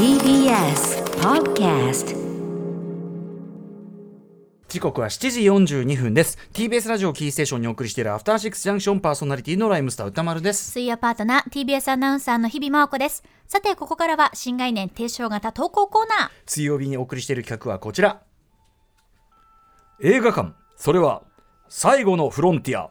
TBS Podcast 時刻は7時42分です。TBS ラジオキーステーションにお送りしているアフターシックスジャンクションパーソナリティのライムスター歌丸です。水曜パートナー TBS アナウンサーの日々真央子です。さてここからは新概念提唱型投稿コーナー。水曜日にお送りしている企画はこちら。映画館。それは最後のフロンティア。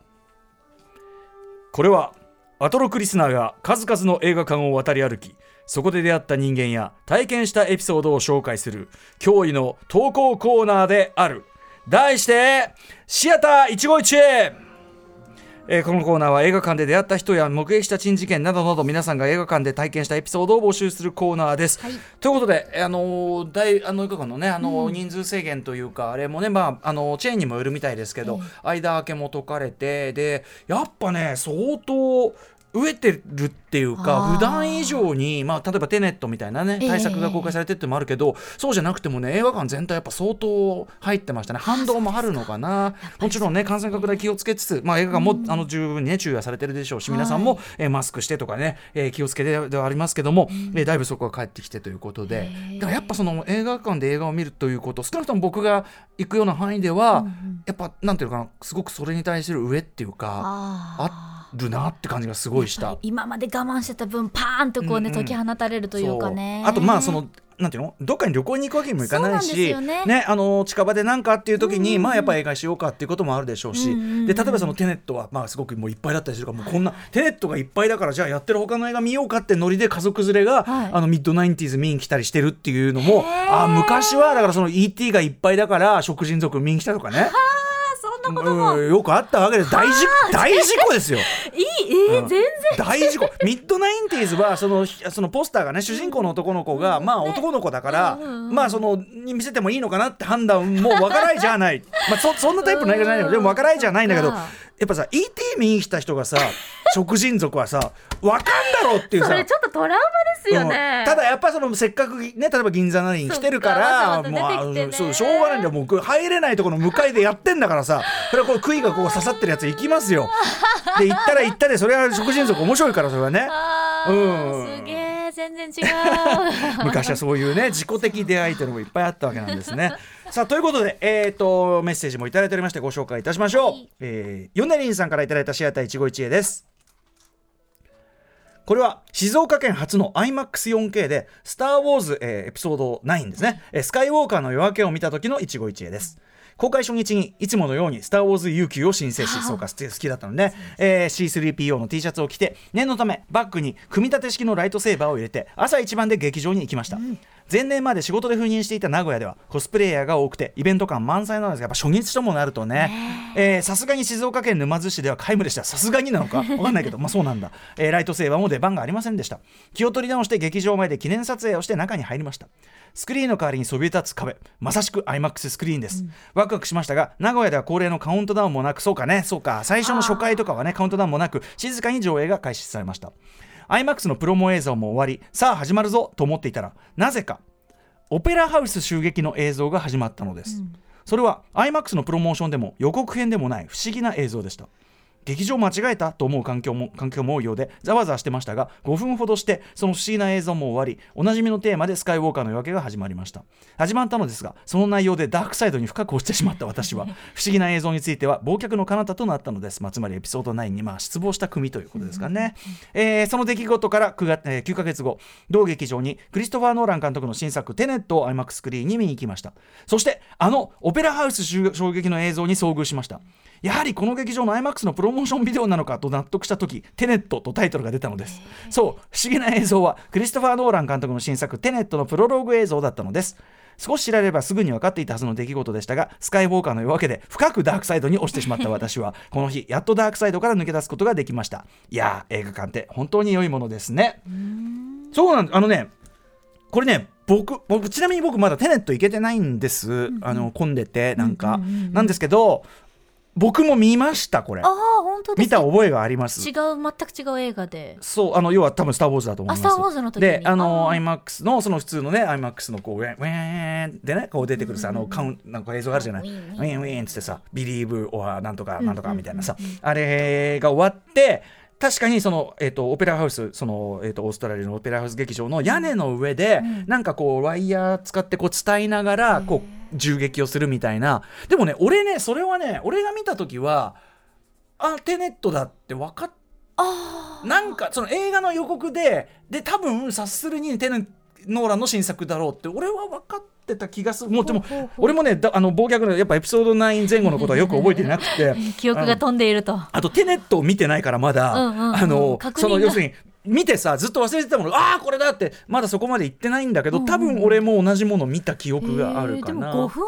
これはアトロクリスナーが数々の映画館を渡り歩きそこで出会った人間や体験したエピソードを紹介する驚異の投稿コーナーである。題してシアター一期一会えーこのコーナーは映画館で出会った人や目撃した珍事件などなど皆さんが映画館で体験したエピソードを募集するコーナーです。はい。ということで、えーあのー大あの映画館のね、あのー人数制限というかあれもね、まああのーチェーンにもよるみたいですけど、間明けも解かれてでやっぱね相当飢えてるっていうか普段以上に、まあ、例えばテネットみたいなねええ対策が公開されてってのもあるけど、そうじゃなくてもね映画館全体やっぱ相当入ってましたね。反動もあるのかな。もちろんね感染拡大気をつけつつ、まあ、映画館も、あの十分に、ね、注意はされてるでしょうし皆さんも、えーマスクしてとかね、えー気をつけてではありますけども、えーだいぶそこが帰ってきてということで。だからやっぱその映画館で映画を見るということ少なくとも僕が行くような範囲では、やっぱなんていうのかなすごくそれに対する上っていうかああるなって感じがすごいした。今まで我慢してた分パーンとこうね、うんうん。解き放たれるというかね。あとまあそのなんていうの？どっかに旅行に行くわけにもいかないし。なんですよね。あの近場で何かっていう時に、まあやっぱ映画しようかっていうこともあるでしょうし、うんうんうん。で例えばそのテネットはまあすごくもういっぱいだったりするからもうこんなテネットがいっぱいだからじゃあやってる他の映画見ようかってノリで家族連れが、はい。あのミッドナインティーズ見に来たりしてるっていうのもあ昔はだからその E.T. がいっぱいだから食人族見に来たとかね。なこともうんよくあったわけで大事大事故ですよ。いいえー全然。大事故。ミッドナインティーズはそのそのポスターがね主人公の男の子が、まあ男の子だから、うんうんうんまあそのに見せてもいいのかなって判断もわからないじゃない。まあそそんなタイプの映画じゃないの。でもわからないじゃないんだけどやっぱさ E.T. 見に来た人がさ 食人族はさわかんだろうっていうさ。それちょっとトラウマですよね、うん。ただやっぱそのせっかくね例えば銀座なりに来てるからもうそうしょうがないんだよ。もう入れないところの向かいでやってんだからさそれはこう杭がこう刺さってるやつ行きますよ。で行ったら行ったでそれは食人族面白いからそれはね。うん。すげえ全然違う。昔はそういうね自己的出会いというのもいっぱいあったわけなんですね。さあということで、えー、とメッセージもいただいておりましてご紹介いたしましょう。はいえーヨネリンさんからいただいたシアター一期一会です。これは静岡県初の iMAX4K で「スター・ウォーズ」えーエピソード9ですね、えースカイウォーカーの夜明けを見た時の一期一会です。公開初日にいつものように「スター・ウォーズ U 級を申請しそうか好きだったので、えー C3PO の T シャツを着て念のためバッグに組み立て式のライトセーバーを入れて朝一番で劇場に行きました、前年まで仕事で赴任していた名古屋ではコスプレイヤーが多くてイベント感満載なんですがやっぱ初日ともなるとねえ。ーさすがに静岡県沼津市では皆無でした。さすがになのか わかんないけどまあそうなんだ、えーライトセーバーも出番がありませんでした。気を取り直して劇場前で記念撮影をして中に入りました。スクリーンの代わりにそびえ立つ壁。まさしく IMAX スクリーンです、ワクワクしましたが名古屋では恒例のカウントダウンもなくそうかねそうか。最初の初回とかはねカウントダウンもなく静かに上映が開始されました IMAX のプロモ映像も終わりさあ始まるぞと思っていたらなぜかオペラハウス襲撃の映像が始まったのです、それは IMAX のプロモーションでも予告編でもない不思議な映像でした劇場間違えたと思う環境も環境も多いようでざわざわしてましたが5分ほどしてその不思議な映像も終わりおなじみのテーマでスカイウォーカーの夜明けが始まりました。始まったのですがその内容でダークサイドに深く落ちてしまった私は 不思議な映像については忘却の彼方となったのです、まあ、つまりエピソード9にまあ失望した組ということですかね、えーその出来事から9月、えー9ヶ月後同劇場にクリストファー・ノーラン監督の新作「テネット」を IMAX スクリーンに見に行きました。そしてあのオペラハウス襲衝撃の映像に遭遇しましたやはりこの劇場の IMAX のプロモーションビデオなのかと納得した時テネットとタイトルが出たのです。そう不思議な映像はクリストファー・ノーラン監督の新作テネットのプロローグ映像だったのです。少し調べればすぐに分かっていたはずの出来事でしたがスカイウォーカーの夜明けで深くダークサイドに落ちてしまった私は この日やっとダークサイドから抜け出すことができました。いやー映画館って本当に良いものですね。そうなんあのねこれね僕僕ちなみに僕まだテネット行けてないんです、あの混んでてなんか、なんですけど僕も見ましたこれ。ああ本当です見た覚えがあります。違う全く違う映画で。そうあの要は多分「スター・ウォーズ」だと思います。あスターウォーズの時に。であのあー。iMAX のその普通のね iMAX のこうウェンウェンでねこう出てくるさあのカウンなんか映像あるじゃない、ウィンウィン。ウィンっつってさ「Believe」or なんとかなんとかみたいなさ、うんうんあれが終わって確かにその、えー、とオペラハウスその、えー、とオーストラリアのオペラハウス劇場の屋根の上で、なんかこうワイヤー使ってこう伝えながらこう銃撃をするみたいな。でもね俺ねそれはね俺が見た時はあテネットだって分かっなんかその映画の予告でで多分察するにテネノーランの新作だろうって俺は分かってた気がする。もうでも俺もねだあの忘却のやっぱエピソード9前後のことはよく 覚えてなくて。記憶が飛んでいると。あとテネットを見てないからまだ、うんうんうん。あのその要するに見てさずっと忘れてたものああこれだってまだそこまで行ってないんだけど多分俺も同じもの見た記憶があるかな。えーでも5分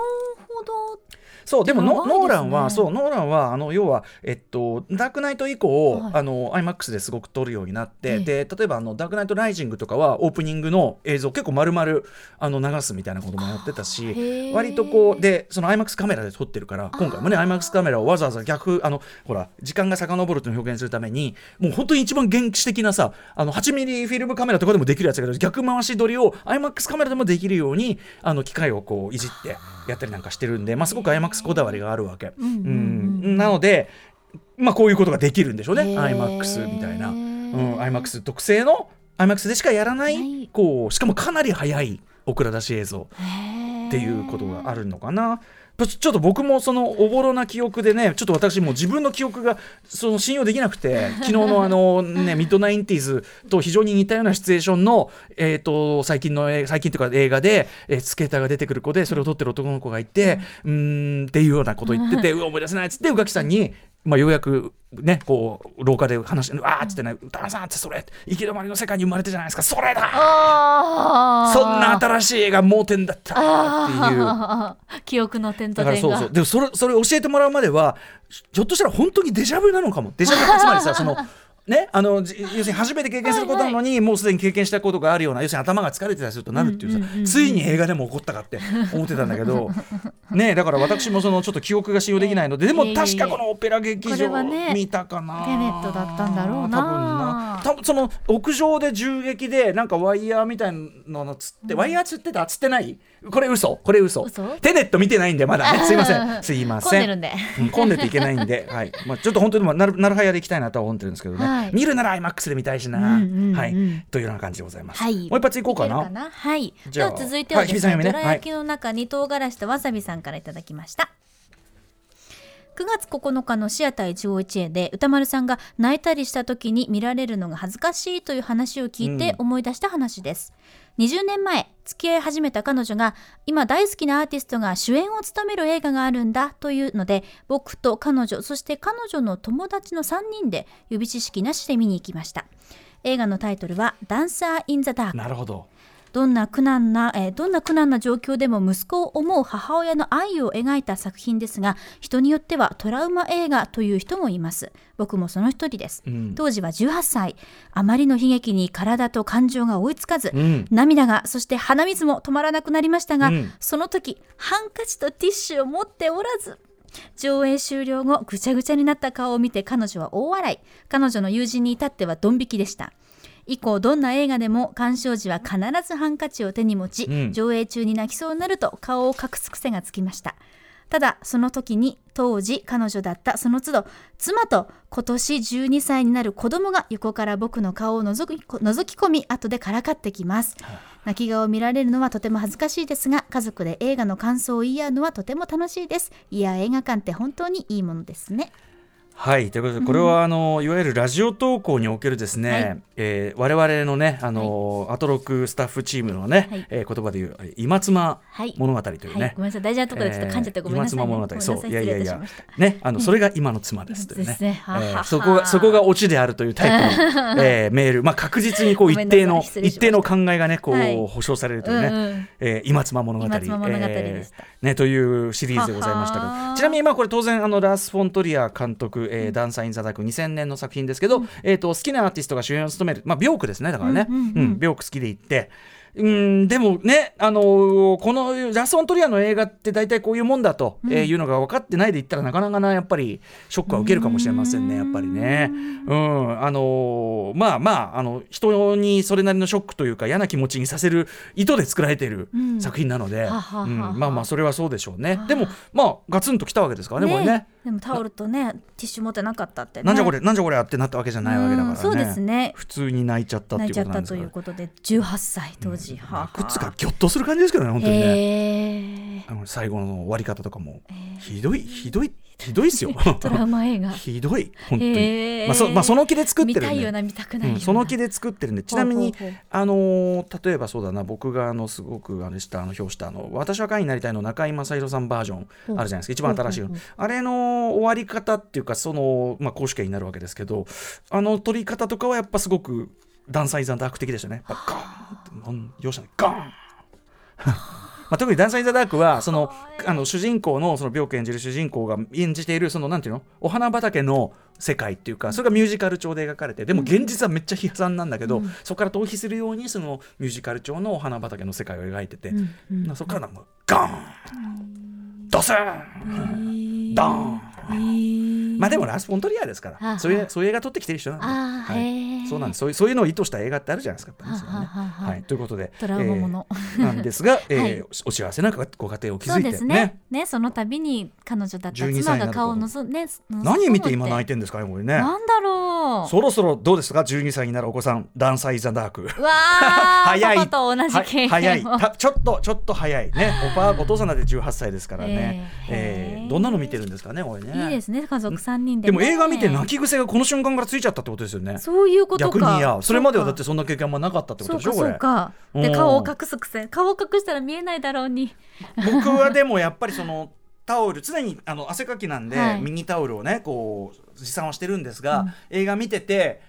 ほどそうでもノーランはそうノーランはあの要はえっとダークナイト以降、はい。あの IMAX ですごく撮るようになって、ええ。で例えばあのダークナイトライジングとかはオープニングの映像結構丸々あの流すみたいなこともやってたへしえ割とこうでその IMAX カメラで撮ってるから今回もね IMAX カメラをわざわざ逆あのほら時間が遡るというのを表現するためにもう本当に一番原始的なさあの8ミリフィルムカメラとかでもできるやつだけど逆回し撮りを IMAX カメラでもできるようにあの機械をこういじってやったりなんかしてるんで、まあ、すごく IMAX こだわりがあるわけ。うんなので、まあ、こういうことができるんでしょうね。IMAX みたいな、うん、IMAX 特製の IMAX でしかやらない、はい。こうしかもかなり速いオクラ出し映像っていうことがあるのかな。ちょっと僕もそのおぼろな記憶でねちょっと私もう自分の記憶がその信用できなくて 昨日のあのねミッドナインティーズと非常に似たようなシチュエーションのえっ、と最近の映最近というか映画で、えースケーターが出てくる子でそれを撮ってる男の子がいてうーんっていうようなことを言ってて うわ思い出せないっつって宇垣さんにまあ、ようやくねこう廊下で話して「わーっつってね「歌さんってそれ行き止まりの世界に生まれてじゃないですか。それだ。そんな新しい映画盲点だった」っていう。記憶の点とだから点がそう。そうでもそれそれ教えてもらうまではひょっとしたら本当にデジャブなのかも。デジャブつまりさその ねあのじ要するに初めて経験することなのに、もうすでに経験したことがあるような要するに頭が疲れてたりするとなるっていうさ、うんうんうんうん。ついに映画でも起こったかって思ってたんだけど ねだから私もそのちょっと記憶が信用できないのででも確かこのオペラ劇場ね見たかな、テネットだったんだろうな。多分な。多分その屋上で銃撃でなんかワイヤーみたいなのつって、ワイヤーつってたつってない？これ嘘。これ嘘。嘘？テネット見てないんでまだ。ね すいません。すいません。混んでるんで。うん混んでていけないんで、はい。まあ、ちょっと本当にまあなるなるはやで行きたいなとは思ってるんですけどね、はい見るなら IMAX で見たいしな、うんうんうんはい、というような感じでございます、はい。もう一発いこうかな？るはい。じゃあ続いてはですね,、どら焼きの中に唐辛子とわさびさんからいただきました。9月9日のシアター151へで歌丸さんが泣いたりした時に見られるのが恥ずかしいという話を聞いて思い出した話です、20年前付き合い始めた彼女が今大好きなアーティストが主演を務める映画があるんだというので僕と彼女そして彼女の友達の3人で予備知識なしで見に行きました。映画のタイトルは「ダンサー・イン・ザ・ダーク」なるほど。どんな苦難な、えーどんな苦難な状況でも息子を思う母親の愛を描いた作品ですが人によってはトラウマ映画という人もいます。僕もその一人です、ん。当時は18歳。あまりの悲劇に体と感情が追いつかず、うん。涙がそして鼻水も止まらなくなりましたが、うん。その時ハンカチとティッシュを持っておらず上映終了後ぐちゃぐちゃになった顔を見て彼女は大笑い。彼女の友人に至ってはドン引きでした以降どんな映画でも鑑賞時は必ずハンカチを手に持ち、うん。上映中に泣きそうになると顔を隠す癖がつきました。ただその時に当時彼女だったその都度妻と今年12歳になる子供が横から僕の顔を覗き覗き込み後でからかってきます。泣き顔を見られるのはとても恥ずかしいですが家族で映画の感想を言い合うのはとても楽しいです。いや映画館って本当にいいものですねはいということでこれはあの、いわゆるラジオ投稿におけるですね、はい。えー我々のねあの、アトロクスタッフチームのね、はい。えー言葉で言う「今妻はい。物語」というね、はい、ごめんなさい。大事なところでちょっと噛んじゃってごめんなさい、ね。今妻物語、そう。い。やいやいや。ねあのそれが今の妻ですというね。ね。ははは。えーそこがそこがオチであるというタイプの、えーメール。まあ確実にこう一定の一定の考えがねこう、はい。保証されるというね、うんうん。えー今妻物語。今妻物語でした。えーねというシリーズでございましたけど。はは。ちなみにまあこれ当然あのラース・フォントリア監督、えーダンサー・イン・ザ・ダーク2000年の作品ですけど、えー、と好きなアーティストが主演を務める。まあビョークですねだからね、うんビョーク好きで行ってうんでもね、あのーこのラス・フォントリアの映画って大体こういうもんだと、えーいうのが分かってないで言ったらなかなかなやっぱりショックは受けるかもしれませんねやっぱりね。うんあのーまあまああの人にそれなりのショックというか嫌な気持ちにさせる意図で作られているうん。作品なので、うんまあまあそれはそうでしょうね。でもまあガツンときたわけですからねこれね。でもタオルとねティッシュ持ってなかったってね。なんじゃこれなんじゃこれってなったわけじゃないわけだからね。うんそうですね。普通に泣いちゃったっていう泣いちゃったとことなんですから。いうことで18歳当時、はあはあ。靴がギョッとする感じですけどね本当にね。あの最後の終わり方とかもひどいひどいひどいっすよ。トラウマ映画。ひどい本当に、まあそまあ、その気で作ってるんで。見たいような見たくないようん、その気で作ってるんで。ちなみにほう。ほうほうあのー例えばそうだな僕があのすごくあれしたあの表したあの私は会員になりたいの中居正広さんバージョンあるじゃないですか。一番新しいあれの終わり方っていうかそのまあ公主権になるわけですけどあの取り方とかはやっぱすごくダンサイザーダーク的でしたね。ガーン容赦ない。ガーン。まあ、特に「ダンサイ・ザ・ダークは」そのあの主人公のその病気演じる主人公が演じているそのなんていうの？お花畑の世界っていうかそれがミュージカル調で描かれてでも現実はめっちゃ悲惨なんだけど、そこから逃避するようにそのミュージカル調のお花畑の世界を描いてて、うん。うん。まあそこからなんかガーン。ドスン。ドー。ン。まあでもラス・フォントリアーですかはあらそういうそういう映画撮ってきてる人なんで、はいそうなんです。そういうそういうのを意図した映画ってあるじゃないですか。ね。はい、ということでトラウマもの。えーなんですが、えーはいお幸せなご家庭を築いてですね。ね。その度に彼女だった12妻が顔をのぞね何見て今泣いててんですかねこれね。なんだろう。そろそろどうですか？12歳になるお子さんダンサイ・ザ・ダーク。早い。パパと同じ経早い。たちょっとちょっと早い。ね。おぱお父さんだって18歳ですからね、えーえーどんなの見てるんですかねこれね。いいですね。家族三人で、でね、も映画見て泣き癖がこの瞬間からついちゃったってことですよね。そういうことか逆にいやそれまではだってそそんな経験あんまなかったってうことでしょこれ。かそうか。でうん。顔を隠す癖。顔を隠したら見えないだろうに。僕はでもやっぱりそのタオル常にあの汗かきなんで、はい。ミニタオルをねこう持参はしてるんですが、映画見てて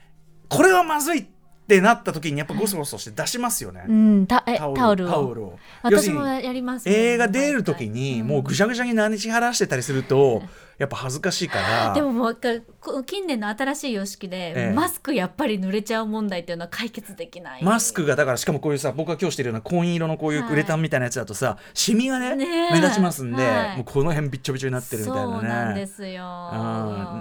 これはまずいってなった時にやっぱゴソゴソして出しますよね、うん。タオルタオルを。私もやりますね。映画出る時にもうぐしゃぐしゃに何し晴らしてたりするとやっぱ恥ずかしいから。でももう一回こ近年の新しい様式で、ええ。マスクやっぱり濡れちゃう問題っていうのは解決できない。マスクがだからしかもこういうさ僕が今日してるような紺色のこういうはいウレタンみたいなやつだとさシミがねねえ。目立ちますんで、はい。もうこの辺びっちょびちょになってるみたいなね。そうなんですよ。う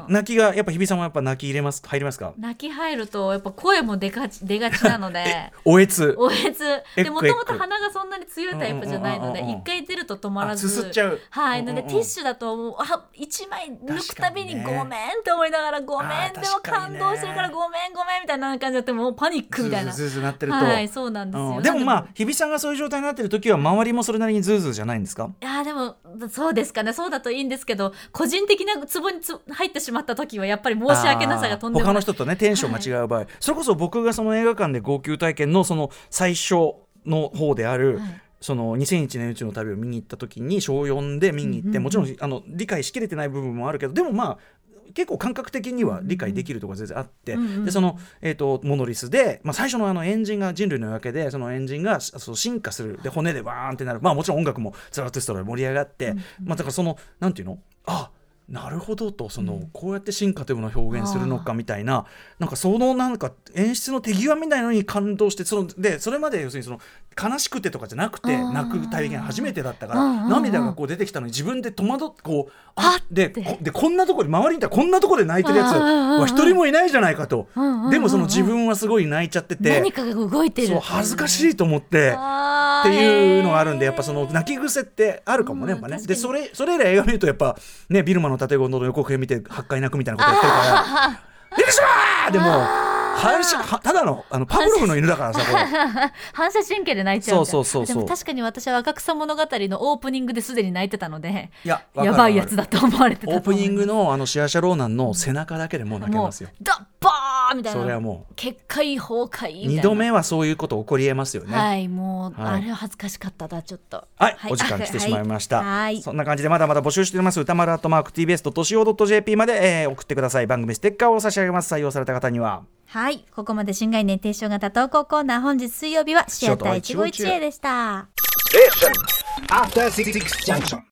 ん泣きがやっぱ日比さんもやっぱ泣き入れます入りますか？泣き入るとやっぱ声も出がち 出がちなので。おえつ。おえつ。でもともと鼻がそんなに強いタイプじゃないので一回出ると止まらずあすすっちゃうはいなのでうんうんうんティッシュだともうあ一枚抜くたびにごめんって思いながらごめんでも感動してるからごめんごめんみたいな感じになってもうパニックみたいな。ズーズーなってると、はいそうなんですよ、うんでもまあ日比さんがそういう状態になってる時は周りもそれなりにズーズーじゃないんですかいやーでもそうですかねそうだといいんですけど個人的なツボにつ入ってしまった時はやっぱり申し訳なさがとんでもない他の人とねテンションが違う場合、それこそ僕がその映画館で号泣体験のその最初の方である、はいその2001年宇宙の旅を見に行った時に小4で見に行って、もちろんあの理解しきれてない部分もあるけどでもまあ結構感覚的には理解できるとこ全然あって、うんうんでその、えー、とモノリスで、まあ、最初のあのエンジンが人類の夜明けでそのエンジンがそう進化する。で骨でバーンってなる。まあもちろん音楽もザラトゥストラで盛り上がって、まあ、だからそのなんていうの？あなるほどとその、こうやって進化というものを表現するのかみたいななんかそのなんか演出の手際みたいのに感動してそのでそれまで要するにその悲しくてとかじゃなくて泣く体験初めてだったから涙がこう出てきたのに自分で戸惑ってこうああでこでこんなところで周りにいたらこんなところで泣いてるやつは一人もいないじゃないかと。でもその自分はすごい泣いちゃってて何かが動いてる。そう恥ずかしいと思って。っっていうのがあるんでやっぱその泣き癖ってあるかもね、うんやっぱね。でそれそれ以来映画見るとやっぱねビルマの建物の予告編見て8回泣くみたいなことやってるから「ビルシュー!」でも反射はただのあのパブロフの犬だからさ 反射神経で泣いちゃうそうそうそうそう。でも確かに私は若草物語のオープニングですでに泣いてたのでいややばいやつだと思われてたオープニングののあのシアシャローナンの背中だけでもう泣けますよ。ダッバーみたいな。それはも結界崩壊みたいな。2度目はそういうこと起こりえますよね。はいもう、はい。あれは恥ずかしかった。だちょっと。はい、お時間来てしまいました、はい。そんな感じでまだまだ募集しております。歌丸アットマーク TBS.CO.JP まで、えー送ってください。番組ステッカーを差し上げます。採用された方には。はい。ここまで新概念提唱型投稿コーナー。本日水曜日はシアター一期一会でした。After Six Junction.